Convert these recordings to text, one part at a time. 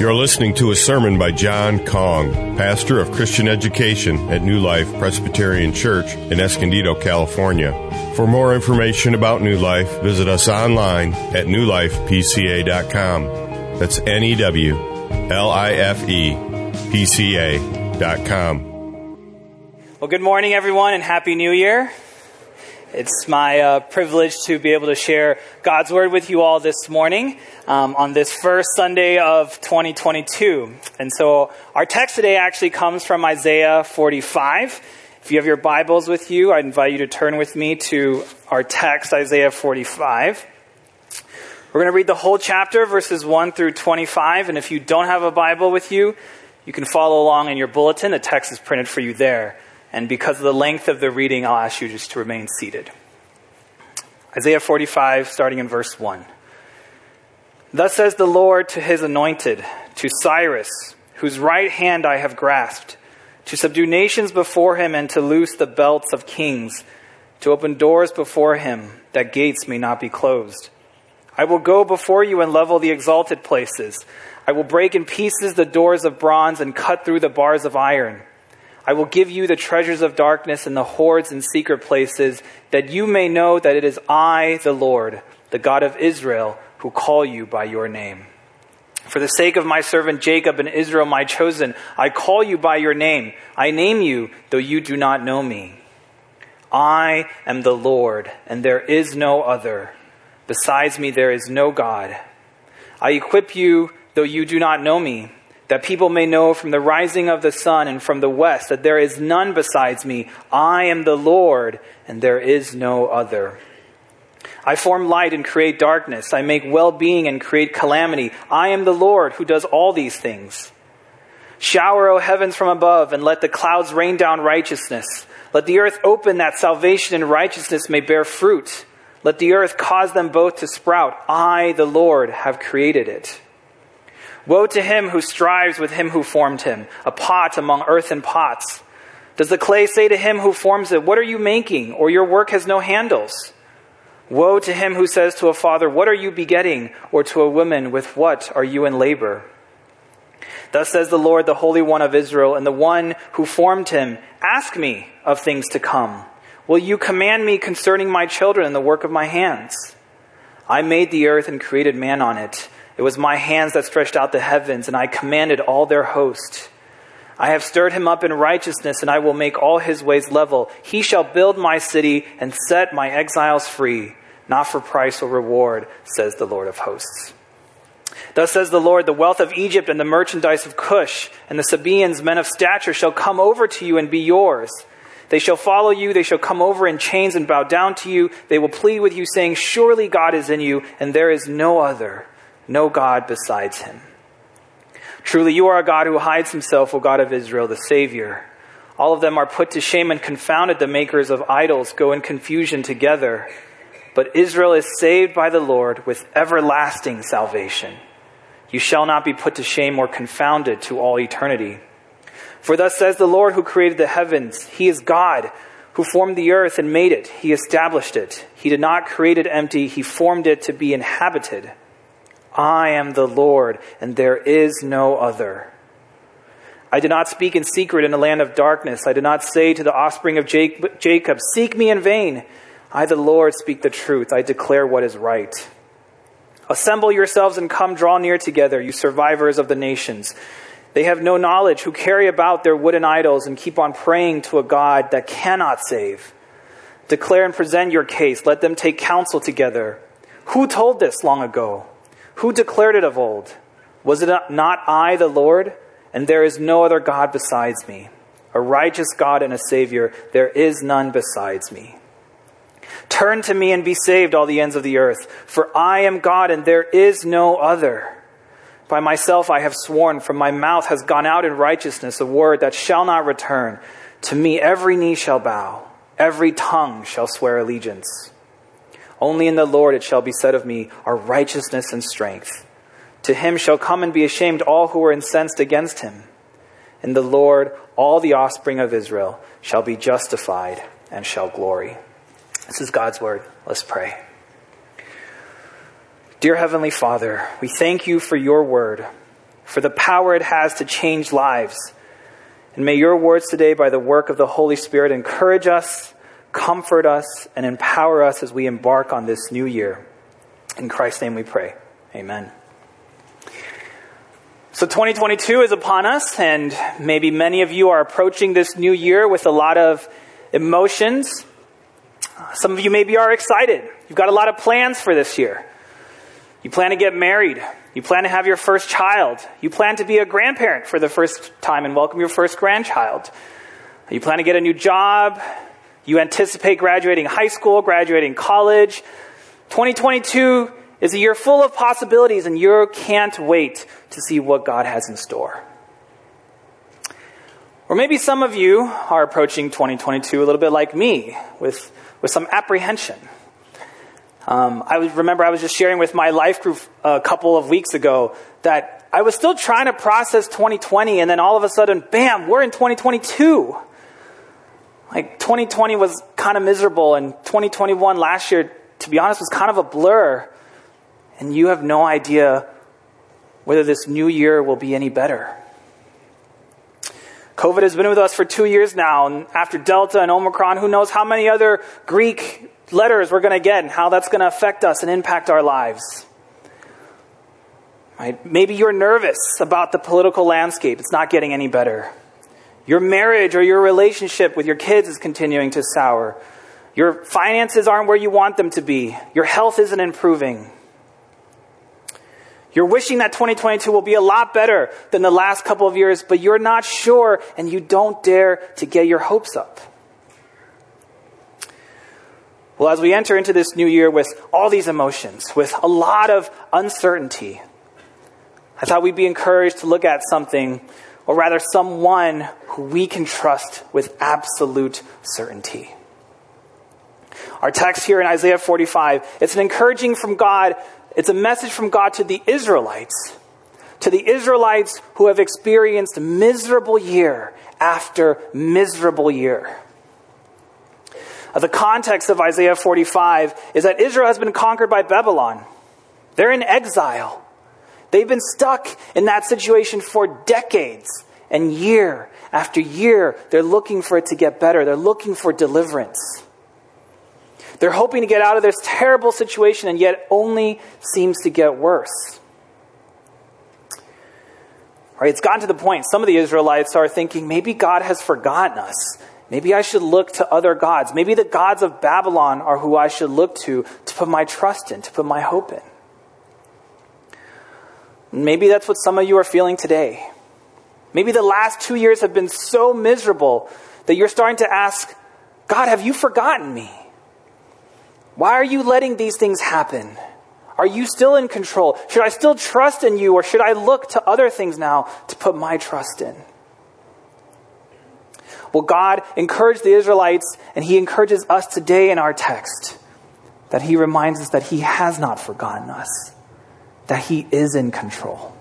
You're listening to a sermon by John Kong, pastor of Christian education at New Life Presbyterian Church in Escondido, California. For more information about New Life, visit us online at newlifepca.com. That's N E W L I F E P C A.com. Well, good morning, everyone, and Happy New Year. It's my uh, privilege to be able to share God's Word with you all this morning um, on this first Sunday of 2022. And so our text today actually comes from Isaiah 45. If you have your Bibles with you, I invite you to turn with me to our text, Isaiah 45. We're going to read the whole chapter, verses 1 through 25. And if you don't have a Bible with you, you can follow along in your bulletin. The text is printed for you there. And because of the length of the reading, I'll ask you just to remain seated. Isaiah 45, starting in verse 1. Thus says the Lord to his anointed, to Cyrus, whose right hand I have grasped, to subdue nations before him and to loose the belts of kings, to open doors before him, that gates may not be closed. I will go before you and level the exalted places. I will break in pieces the doors of bronze and cut through the bars of iron. I will give you the treasures of darkness and the hoards and secret places, that you may know that it is I, the Lord, the God of Israel, who call you by your name. For the sake of my servant Jacob and Israel, my chosen, I call you by your name. I name you, though you do not know me. I am the Lord, and there is no other. Besides me, there is no God. I equip you, though you do not know me that people may know from the rising of the sun and from the west that there is none besides me. I am the Lord, and there is no other. I form light and create darkness. I make well being and create calamity. I am the Lord who does all these things. Shower, O heavens, from above, and let the clouds rain down righteousness. Let the earth open that salvation and righteousness may bear fruit. Let the earth cause them both to sprout. I, the Lord, have created it. Woe to him who strives with him who formed him, a pot among earthen pots. Does the clay say to him who forms it, What are you making? Or your work has no handles? Woe to him who says to a father, What are you begetting? Or to a woman, With what are you in labor? Thus says the Lord, the Holy One of Israel, and the one who formed him, Ask me of things to come. Will you command me concerning my children and the work of my hands? I made the earth and created man on it. It was my hands that stretched out the heavens, and I commanded all their host. I have stirred him up in righteousness, and I will make all his ways level. He shall build my city and set my exiles free, not for price or reward, says the Lord of hosts. Thus says the Lord, the wealth of Egypt and the merchandise of Cush and the Sabaeans, men of stature, shall come over to you and be yours. They shall follow you, they shall come over in chains and bow down to you. They will plead with you, saying, Surely God is in you, and there is no other no God besides him. Truly, you are a God who hides himself, O God of Israel, the Savior. All of them are put to shame and confounded. The makers of idols go in confusion together. But Israel is saved by the Lord with everlasting salvation. You shall not be put to shame or confounded to all eternity. For thus says the Lord who created the heavens He is God who formed the earth and made it. He established it. He did not create it empty, He formed it to be inhabited. I am the Lord, and there is no other. I did not speak in secret in a land of darkness. I did not say to the offspring of Jacob, Seek me in vain. I, the Lord, speak the truth. I declare what is right. Assemble yourselves and come draw near together, you survivors of the nations. They have no knowledge, who carry about their wooden idols and keep on praying to a God that cannot save. Declare and present your case. Let them take counsel together. Who told this long ago? Who declared it of old? Was it not I, the Lord? And there is no other God besides me. A righteous God and a Savior, there is none besides me. Turn to me and be saved, all the ends of the earth, for I am God and there is no other. By myself I have sworn, from my mouth has gone out in righteousness a word that shall not return. To me every knee shall bow, every tongue shall swear allegiance. Only in the Lord it shall be said of me, are righteousness and strength. To him shall come and be ashamed all who are incensed against him. In the Lord all the offspring of Israel shall be justified and shall glory. This is God's word. Let's pray. Dear Heavenly Father, we thank you for your word, for the power it has to change lives. And may your words today, by the work of the Holy Spirit, encourage us, comfort us, and empower us as we embark on this new year. In Christ's name we pray. Amen. So 2022 is upon us, and maybe many of you are approaching this new year with a lot of emotions. Some of you maybe are excited. You've got a lot of plans for this year. You plan to get married. You plan to have your first child. You plan to be a grandparent for the first time and welcome your first grandchild. You plan to get a new job. You anticipate graduating high school, graduating college. 2022 is a year full of possibilities, and you can't wait to see what God has in store. Or maybe some of you are approaching 2022 a little bit like me, with, with some apprehension. Um, I remember I was just sharing with my life group a couple of weeks ago that I was still trying to process 2020, and then all of a sudden, bam, we're in 2022. Like 2020 was kind of miserable, and 2021 last year, to be honest, was kind of a blur. And you have no idea whether this new year will be any better. COVID has been with us for two years now, and after Delta and Omicron, who knows how many other Greek letters we're going to get and how that's going to affect us and impact our lives. Right? Maybe you're nervous about the political landscape. It's not getting any better. Your marriage or your relationship with your kids is continuing to sour. Your finances aren't where you want them to be. Your health isn't improving. You're wishing that 2022 will be a lot better than the last couple of years, but you're not sure and you don't dare to get your hopes up. Well, as we enter into this new year with all these emotions, with a lot of uncertainty, I thought we'd be encouraged to look at something, or rather, someone who we can trust with absolute certainty. Our text here in Isaiah 45, it's an encouraging from God, it's a message from God to the Israelites, to the Israelites who have experienced miserable year after miserable year. Uh, the context of Isaiah 45 is that Israel has been conquered by Babylon. They're in exile. They've been stuck in that situation for decades. And year after year, they're looking for it to get better. They're looking for deliverance. They're hoping to get out of this terrible situation, and yet only seems to get worse. Right? It's gotten to the point, some of the Israelites are thinking maybe God has forgotten us. Maybe I should look to other gods. Maybe the gods of Babylon are who I should look to to put my trust in, to put my hope in. Maybe that's what some of you are feeling today. Maybe the last two years have been so miserable that you're starting to ask, God, have you forgotten me? Why are you letting these things happen? Are you still in control? Should I still trust in you, or should I look to other things now to put my trust in? Well, God encouraged the Israelites, and He encourages us today in our text that He reminds us that He has not forgotten us, that He is in control.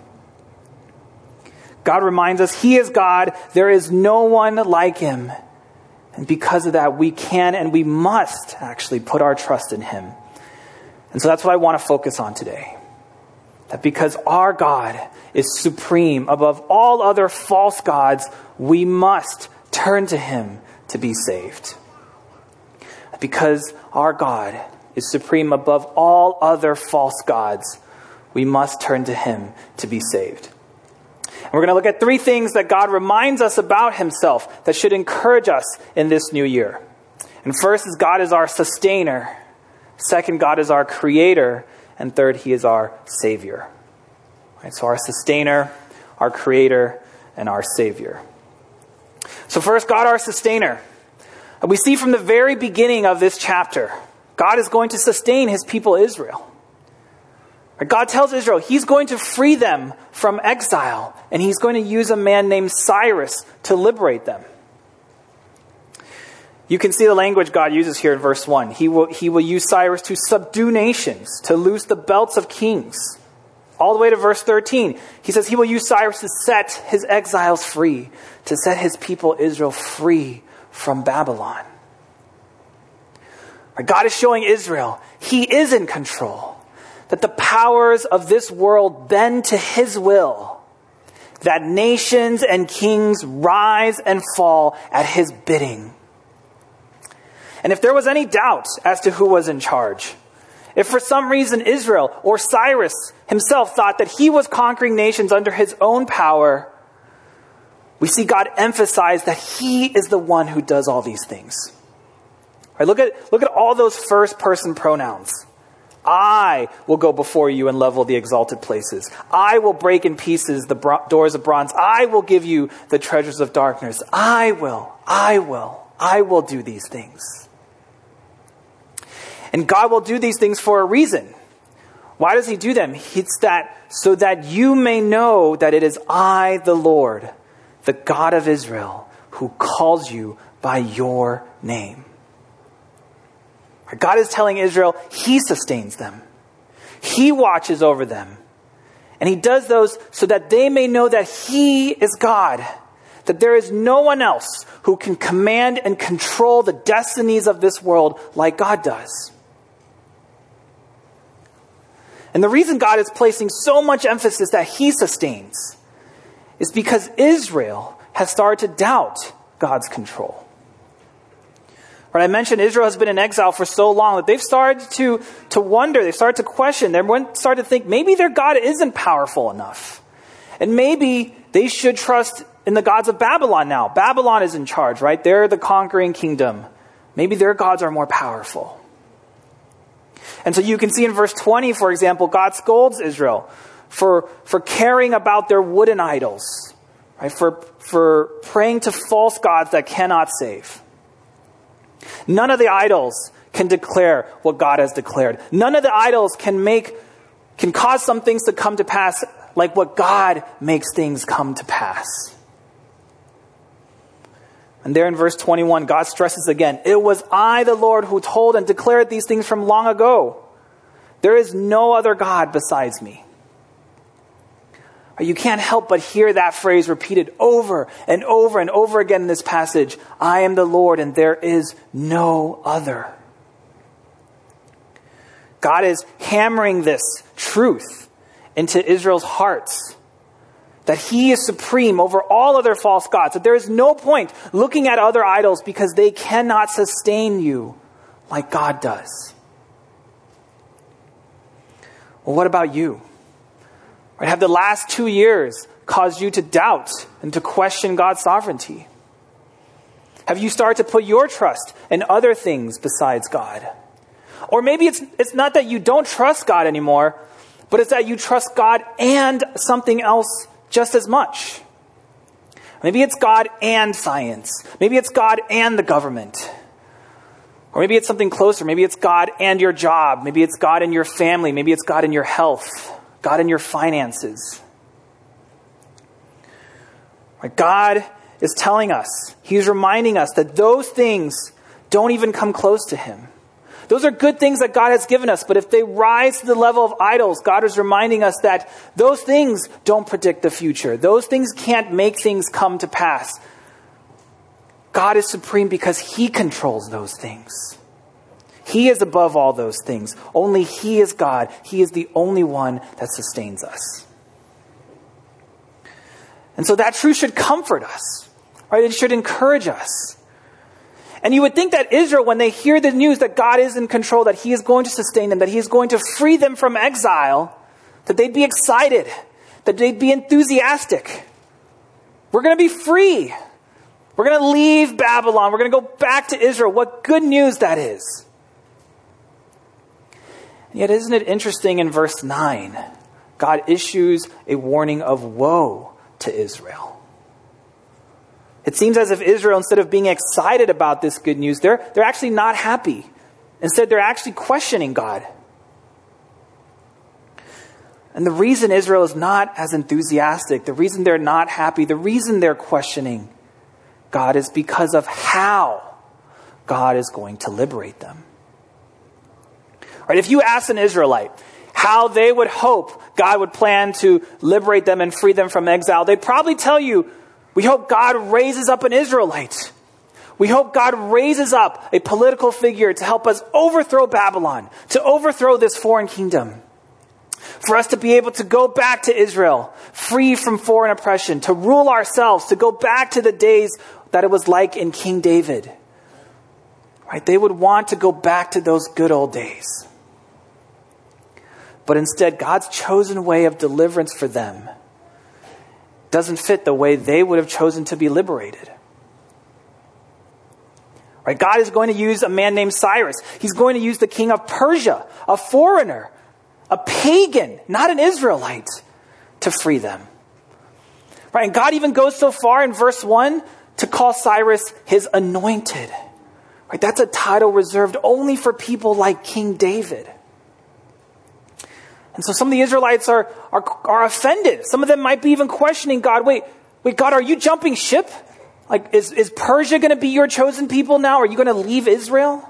God reminds us He is God, there is no one like Him. And because of that, we can and we must actually put our trust in Him. And so that's what I want to focus on today. That because our God is supreme above all other false gods, we must turn to Him to be saved. Because our God is supreme above all other false gods, we must turn to Him to be saved. And we're going to look at three things that God reminds us about Himself that should encourage us in this new year. And first is God is our sustainer. Second, God is our creator. And third, He is our Savior. Right, so, our sustainer, our creator, and our Savior. So, first, God our sustainer. We see from the very beginning of this chapter, God is going to sustain his people Israel. God tells Israel he's going to free them from exile, and he's going to use a man named Cyrus to liberate them. You can see the language God uses here in verse 1. He will, he will use Cyrus to subdue nations, to loose the belts of kings all the way to verse 13. He says he will use Cyrus to set his exiles free, to set his people Israel free from Babylon. God is showing Israel he is in control, that the powers of this world bend to his will, that nations and kings rise and fall at his bidding. And if there was any doubt as to who was in charge, if for some reason Israel or Cyrus himself thought that he was conquering nations under his own power, we see God emphasize that he is the one who does all these things. Right, look, at, look at all those first person pronouns. I will go before you and level the exalted places. I will break in pieces the bro- doors of bronze. I will give you the treasures of darkness. I will, I will, I will do these things. And God will do these things for a reason. Why does He do them? It's that so that you may know that it is I, the Lord, the God of Israel, who calls you by your name. God is telling Israel He sustains them, He watches over them. And He does those so that they may know that He is God, that there is no one else who can command and control the destinies of this world like God does. And the reason God is placing so much emphasis that He sustains is because Israel has started to doubt God's control. Right, I mentioned Israel has been in exile for so long that they've started to, to wonder, they've started to question, they've started to think maybe their God isn't powerful enough. And maybe they should trust in the gods of Babylon now. Babylon is in charge, right? They're the conquering kingdom. Maybe their gods are more powerful. And so you can see in verse 20, for example, God scolds Israel for, for caring about their wooden idols, right? For, for praying to false gods that cannot save. None of the idols can declare what God has declared. None of the idols can make, can cause some things to come to pass like what God makes things come to pass. And there in verse 21, God stresses again, It was I, the Lord, who told and declared these things from long ago. There is no other God besides me. You can't help but hear that phrase repeated over and over and over again in this passage I am the Lord, and there is no other. God is hammering this truth into Israel's hearts that he is supreme over all other false gods, that there is no point looking at other idols because they cannot sustain you like God does. Well, what about you? Right, have the last two years caused you to doubt and to question God's sovereignty? Have you started to put your trust in other things besides God? Or maybe it's, it's not that you don't trust God anymore, but it's that you trust God and something else just as much. Maybe it's God and science. Maybe it's God and the government. Or maybe it's something closer. Maybe it's God and your job. Maybe it's God and your family. Maybe it's God and your health. God in your finances. God is telling us, He's reminding us that those things don't even come close to Him. Those are good things that God has given us, but if they rise to the level of idols, God is reminding us that those things don't predict the future. Those things can't make things come to pass. God is supreme because He controls those things. He is above all those things. Only He is God. He is the only one that sustains us. And so that truth should comfort us, right? It should encourage us. And you would think that Israel, when they hear the news that God is in control, that He is going to sustain them, that He is going to free them from exile, that they'd be excited, that they'd be enthusiastic. We're going to be free. We're going to leave Babylon. We're going to go back to Israel. What good news that is. Yet, isn't it interesting in verse 9? God issues a warning of woe to Israel. It seems as if Israel, instead of being excited about this good news, they're, they're actually not happy. Instead, they're actually questioning God. And the reason Israel is not as enthusiastic, the reason they're not happy, the reason they're questioning God is because of how God is going to liberate them. Right? If you ask an Israelite how they would hope God would plan to liberate them and free them from exile, they'd probably tell you we hope God raises up an Israelite. We hope God raises up a political figure to help us overthrow Babylon, to overthrow this foreign kingdom. For us to be able to go back to Israel, free from foreign oppression, to rule ourselves, to go back to the days that it was like in King David. Right? They would want to go back to those good old days. But instead, God's chosen way of deliverance for them doesn't fit the way they would have chosen to be liberated. Right? God is going to use a man named Cyrus. He's going to use the king of Persia, a foreigner, a pagan, not an Israelite, to free them. Right? And God even goes so far in verse 1 to call Cyrus his anointed. Right? That's a title reserved only for people like King David. And so some of the Israelites are, are, are offended. Some of them might be even questioning God. Wait, wait, God, are you jumping ship? Like, is, is Persia going to be your chosen people now? Are you going to leave Israel?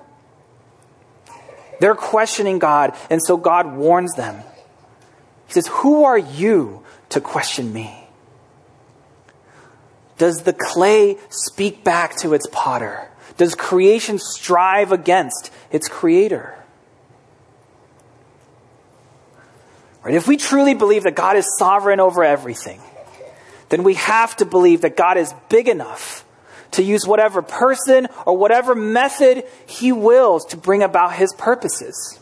They're questioning God, and so God warns them. He says, Who are you to question me? Does the clay speak back to its potter? Does creation strive against its creator? Right? If we truly believe that God is sovereign over everything, then we have to believe that God is big enough to use whatever person or whatever method he wills to bring about his purposes.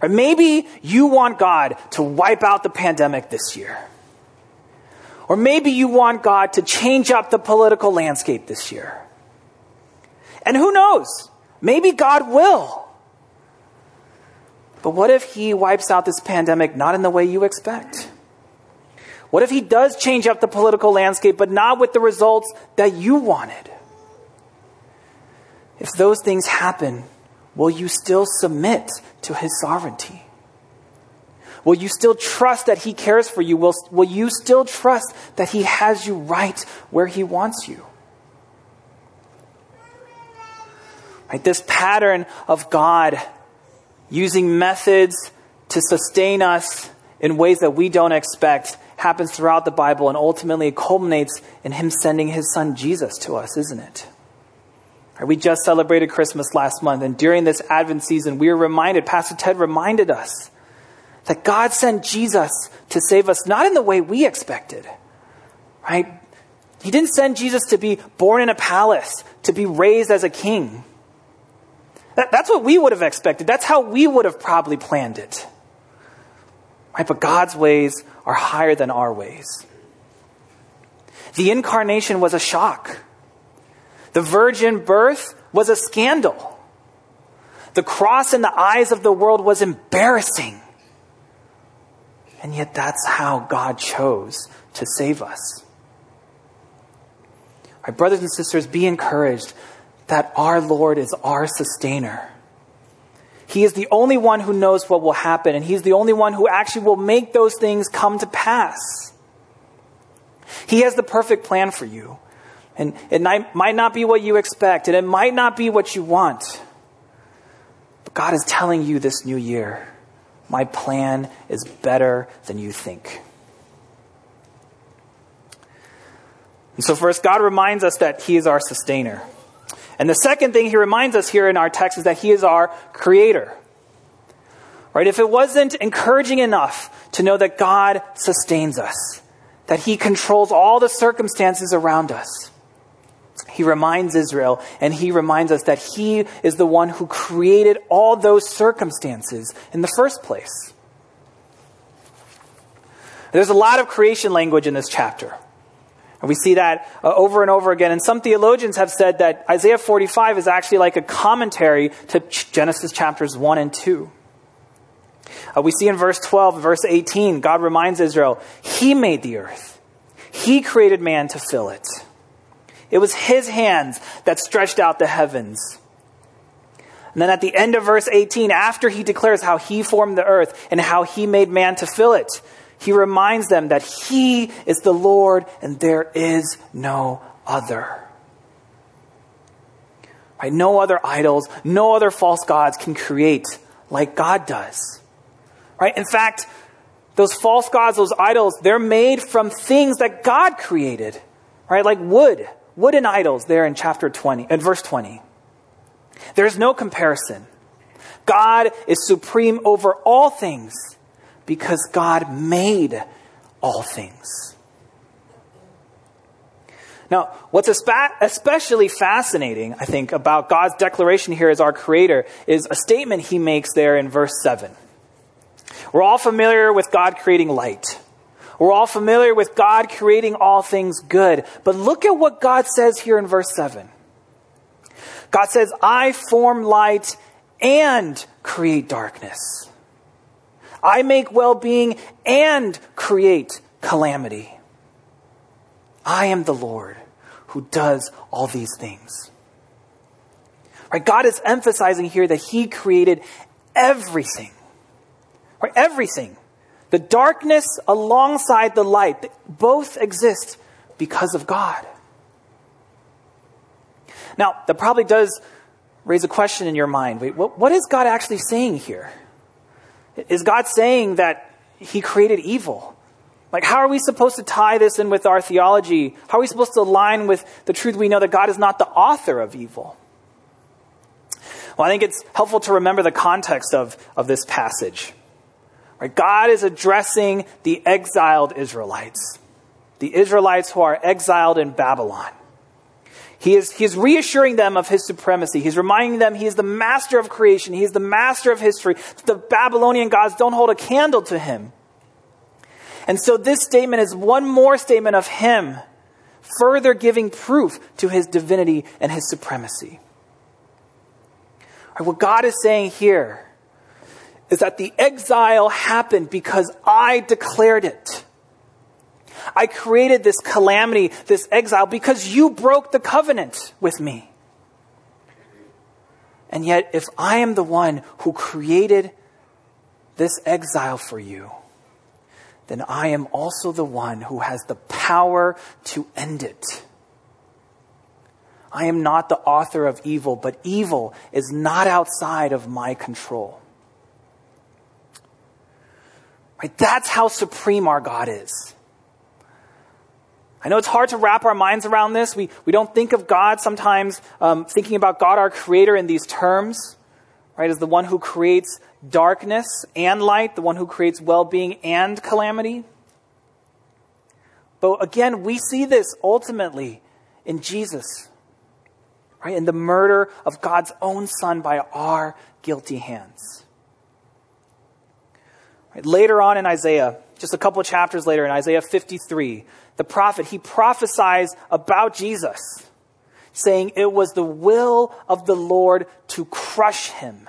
Or maybe you want God to wipe out the pandemic this year. Or maybe you want God to change up the political landscape this year. And who knows? Maybe God will. But what if he wipes out this pandemic not in the way you expect? What if he does change up the political landscape, but not with the results that you wanted? If those things happen, will you still submit to his sovereignty? Will you still trust that he cares for you? Will, will you still trust that he has you right where he wants you? Right, this pattern of God using methods to sustain us in ways that we don't expect happens throughout the Bible and ultimately it culminates in Him sending His Son Jesus to us, isn't it? We just celebrated Christmas last month, and during this Advent season, we were reminded, Pastor Ted reminded us, that God sent Jesus to save us not in the way we expected, right? He didn't send Jesus to be born in a palace, to be raised as a king. That, that's what we would have expected. That's how we would have probably planned it. Right? But God's ways are higher than our ways. The incarnation was a shock. The virgin birth was a scandal. The cross in the eyes of the world was embarrassing. And yet, that's how God chose to save us. My brothers and sisters, be encouraged that our Lord is our sustainer. He is the only one who knows what will happen, and He's the only one who actually will make those things come to pass. He has the perfect plan for you. And it might not be what you expect, and it might not be what you want. But God is telling you this new year my plan is better than you think. And so, first, God reminds us that He is our sustainer. And the second thing he reminds us here in our text is that he is our creator. Right? If it wasn't encouraging enough to know that God sustains us, that he controls all the circumstances around us, he reminds Israel and he reminds us that he is the one who created all those circumstances in the first place. There's a lot of creation language in this chapter. And we see that uh, over and over again. And some theologians have said that Isaiah 45 is actually like a commentary to Genesis chapters 1 and 2. Uh, we see in verse 12, verse 18, God reminds Israel, He made the earth. He created man to fill it. It was His hands that stretched out the heavens. And then at the end of verse 18, after He declares how He formed the earth and how He made man to fill it, he reminds them that He is the Lord and there is no other. Right? No other idols, no other false gods can create like God does. Right? In fact, those false gods, those idols, they're made from things that God created. Right? Like wood. Wooden idols there in chapter 20, in verse 20. There's no comparison. God is supreme over all things because God made all things. Now, what's especially fascinating, I think, about God's declaration here as our creator is a statement he makes there in verse 7. We're all familiar with God creating light. We're all familiar with God creating all things good. But look at what God says here in verse 7. God says, I form light and create darkness. I make well being and create calamity. I am the Lord who does all these things. Right? God is emphasizing here that He created everything. Right? Everything. The darkness alongside the light, both exist because of God. Now, that probably does raise a question in your mind. Wait, what, what is God actually saying here? Is God saying that He created evil? Like, how are we supposed to tie this in with our theology? How are we supposed to align with the truth we know that God is not the author of evil? Well, I think it's helpful to remember the context of, of this passage. Right? God is addressing the exiled Israelites, the Israelites who are exiled in Babylon. He is, he is reassuring them of his supremacy. He's reminding them he is the master of creation. He is the master of history. The Babylonian gods don't hold a candle to him. And so this statement is one more statement of him, further giving proof to his divinity and his supremacy. Right, what God is saying here is that the exile happened because I declared it. I created this calamity, this exile, because you broke the covenant with me. And yet, if I am the one who created this exile for you, then I am also the one who has the power to end it. I am not the author of evil, but evil is not outside of my control. Right? That's how supreme our God is. I know it's hard to wrap our minds around this. We, we don't think of God sometimes um, thinking about God, our Creator, in these terms, right? As the one who creates darkness and light, the one who creates well being and calamity. But again, we see this ultimately in Jesus, right? In the murder of God's own Son by our guilty hands. Right? Later on in Isaiah, just a couple chapters later in Isaiah 53, the prophet, he prophesies about Jesus, saying it was the will of the Lord to crush him.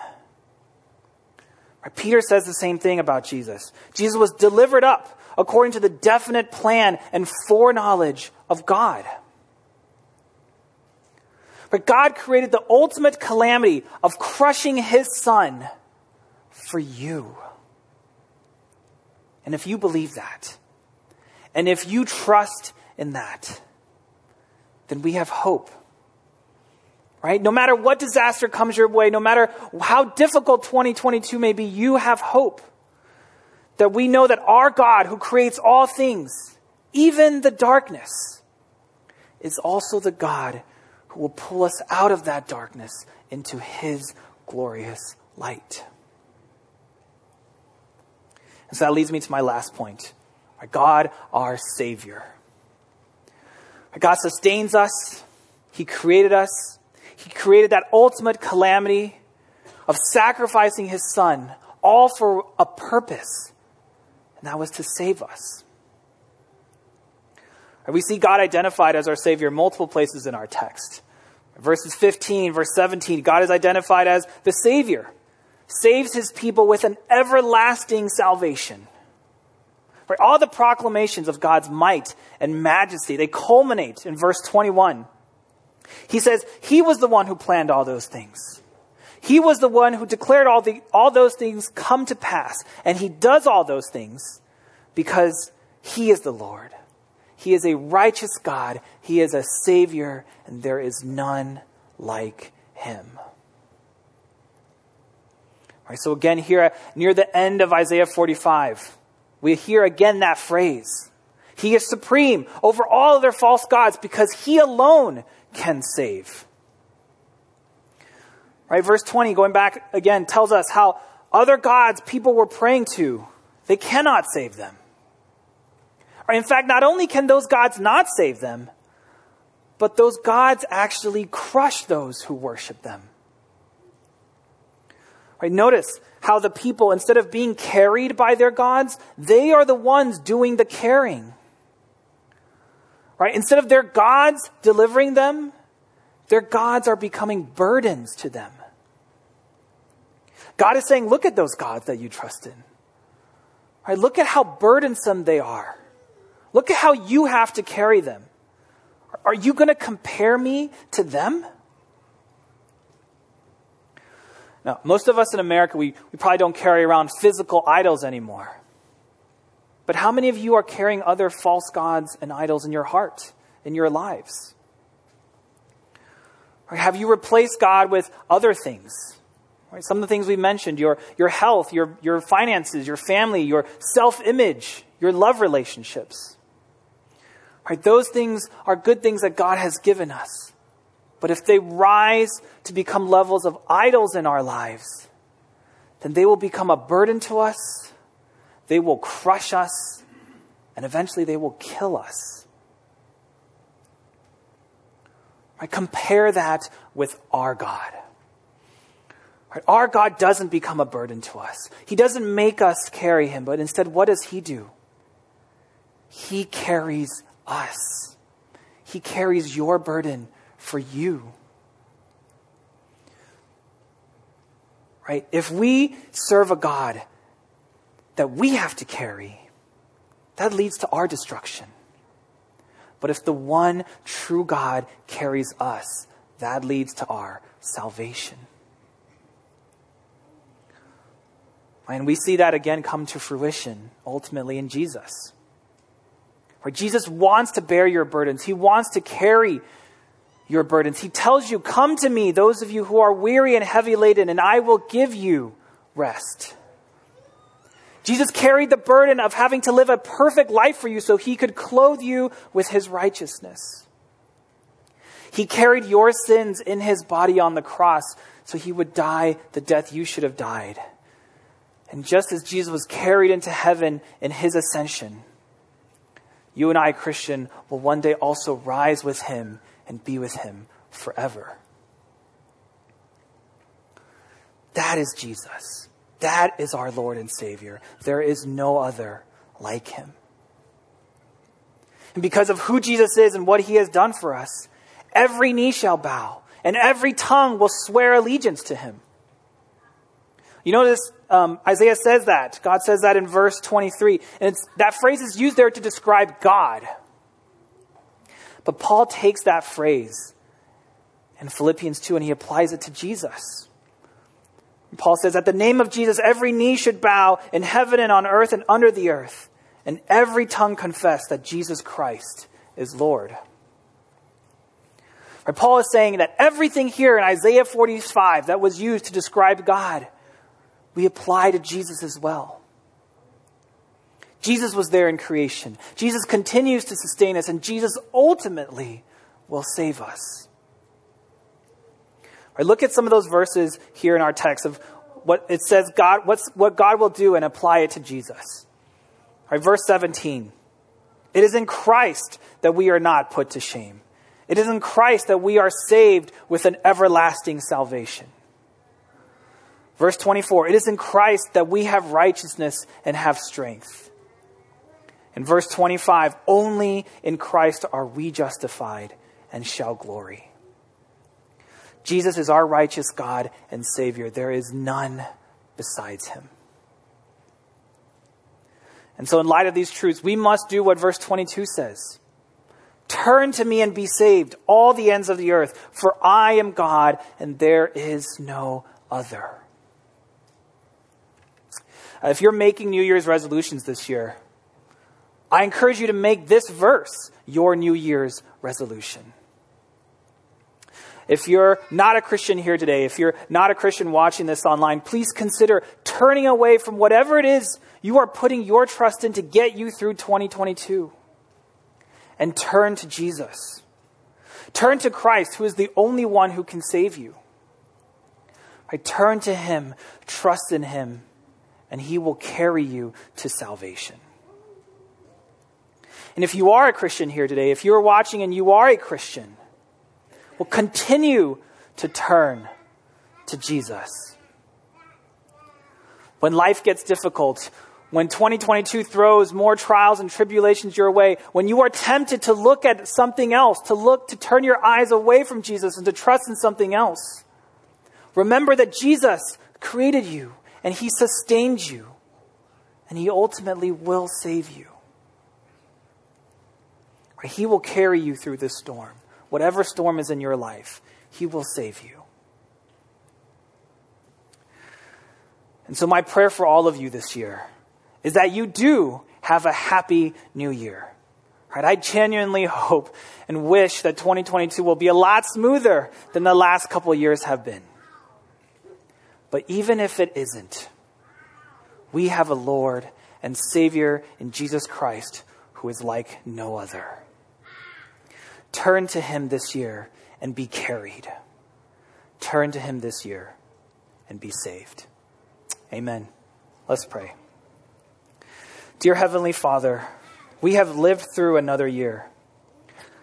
Peter says the same thing about Jesus. Jesus was delivered up according to the definite plan and foreknowledge of God. But God created the ultimate calamity of crushing his son for you. And if you believe that, and if you trust in that, then we have hope right? No matter what disaster comes your way, no matter how difficult 2022 may be, you have hope. That we know that our God, who creates all things, even the darkness, is also the God who will pull us out of that darkness into his glorious light. And so that leads me to my last point. Our God, our Savior. Our God sustains us. He created us. He created that ultimate calamity of sacrificing his son, all for a purpose, and that was to save us. We see God identified as our Savior multiple places in our text. Verses 15, verse 17, God is identified as the Savior, saves his people with an everlasting salvation. Right? All the proclamations of God's might and majesty, they culminate in verse 21 he says he was the one who planned all those things. He was the one who declared all, the, all those things come to pass. And he does all those things because he is the Lord. He is a righteous God. He is a Savior, and there is none like him. All right, so again, here near the end of Isaiah 45, we hear again that phrase. He is supreme over all other false gods because he alone can save. Right? Verse 20, going back again, tells us how other gods people were praying to, they cannot save them. Right? In fact, not only can those gods not save them, but those gods actually crush those who worship them. Right? Notice how the people, instead of being carried by their gods, they are the ones doing the carrying. Right? Instead of their gods delivering them, their gods are becoming burdens to them. God is saying, look at those gods that you trust in. Right? Look at how burdensome they are. Look at how you have to carry them. Are you going to compare me to them? Now, most of us in America, we, we probably don't carry around physical idols anymore. But how many of you are carrying other false gods and idols in your heart, in your lives? Or have you replaced God with other things? Right? Some of the things we mentioned your, your health, your, your finances, your family, your self image, your love relationships. Right? Those things are good things that God has given us. But if they rise to become levels of idols in our lives, then they will become a burden to us, they will crush us, and eventually they will kill us. Right? Compare that with our God. Right? Our God doesn't become a burden to us. He doesn't make us carry him, but instead, what does he do? He carries us. He carries your burden for you. Right? If we serve a God that we have to carry, that leads to our destruction. But if the one true God carries us, that leads to our salvation. And we see that again come to fruition ultimately in Jesus. Where Jesus wants to bear your burdens, He wants to carry your burdens. He tells you, Come to me, those of you who are weary and heavy laden, and I will give you rest. Jesus carried the burden of having to live a perfect life for you so he could clothe you with his righteousness. He carried your sins in his body on the cross so he would die the death you should have died. And just as Jesus was carried into heaven in his ascension, you and I, Christian, will one day also rise with him and be with him forever. That is Jesus. That is our Lord and Savior. There is no other like him. And because of who Jesus is and what he has done for us, every knee shall bow and every tongue will swear allegiance to him. You notice um, Isaiah says that. God says that in verse 23. And that phrase is used there to describe God. But Paul takes that phrase in Philippians 2 and he applies it to Jesus. Paul says, At the name of Jesus, every knee should bow in heaven and on earth and under the earth, and every tongue confess that Jesus Christ is Lord. Right, Paul is saying that everything here in Isaiah 45 that was used to describe God, we apply to Jesus as well. Jesus was there in creation. Jesus continues to sustain us, and Jesus ultimately will save us. Right, look at some of those verses here in our text of what it says God, what's, what God will do and apply it to Jesus. Right, verse 17. It is in Christ that we are not put to shame. It is in Christ that we are saved with an everlasting salvation. Verse 24. It is in Christ that we have righteousness and have strength. In verse 25, only in Christ are we justified and shall glory. Jesus is our righteous God and Savior. There is none besides him. And so, in light of these truths, we must do what verse 22 says Turn to me and be saved, all the ends of the earth, for I am God and there is no other. If you're making New Year's resolutions this year, I encourage you to make this verse your New Year's resolution. If you're not a Christian here today, if you're not a Christian watching this online, please consider turning away from whatever it is you are putting your trust in to get you through 2022 and turn to Jesus. Turn to Christ, who is the only one who can save you. I Turn to Him, trust in Him, and He will carry you to salvation. And if you are a Christian here today, if you're watching and you are a Christian, well, continue to turn to Jesus. When life gets difficult, when 2022 throws more trials and tribulations your way, when you are tempted to look at something else, to look, to turn your eyes away from Jesus and to trust in something else, remember that Jesus created you and he sustained you and he ultimately will save you. He will carry you through this storm. Whatever storm is in your life, he will save you. And so, my prayer for all of you this year is that you do have a happy new year. Right? I genuinely hope and wish that 2022 will be a lot smoother than the last couple years have been. But even if it isn't, we have a Lord and Savior in Jesus Christ who is like no other. Turn to Him this year and be carried. Turn to Him this year and be saved. Amen. Let's pray. Dear Heavenly Father, we have lived through another year.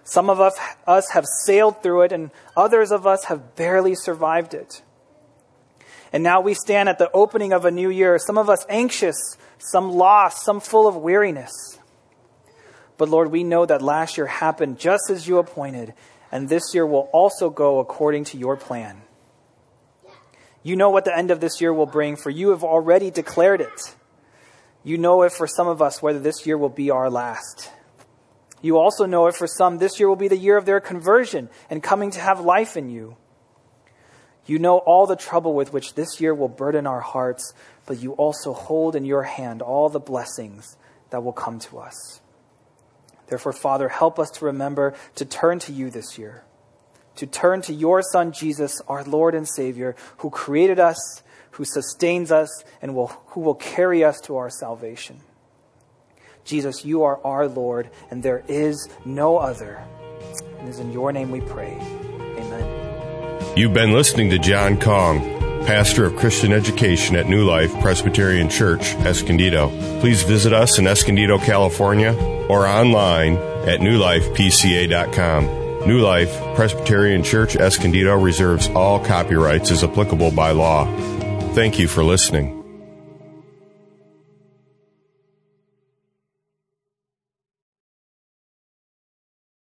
Some of us, have sailed through it, and others of us have barely survived it. And now we stand at the opening of a new year, some of us anxious, some lost, some full of weariness. But Lord, we know that last year happened just as you appointed, and this year will also go according to your plan. You know what the end of this year will bring, for you have already declared it. You know if for some of us whether this year will be our last. You also know if for some this year will be the year of their conversion and coming to have life in you. You know all the trouble with which this year will burden our hearts, but you also hold in your hand all the blessings that will come to us. Therefore, Father, help us to remember to turn to you this year to turn to your Son, Jesus, our Lord and Savior, who created us, who sustains us, and will, who will carry us to our salvation. Jesus, you are our Lord, and there is no other. And it is in your name we pray. Amen. You've been listening to John Kong, pastor of Christian education at New Life Presbyterian Church, Escondido. Please visit us in Escondido, California, or online at newlifepca.com. New Life Presbyterian Church Escondido reserves all copyrights as applicable by law. Thank you for listening.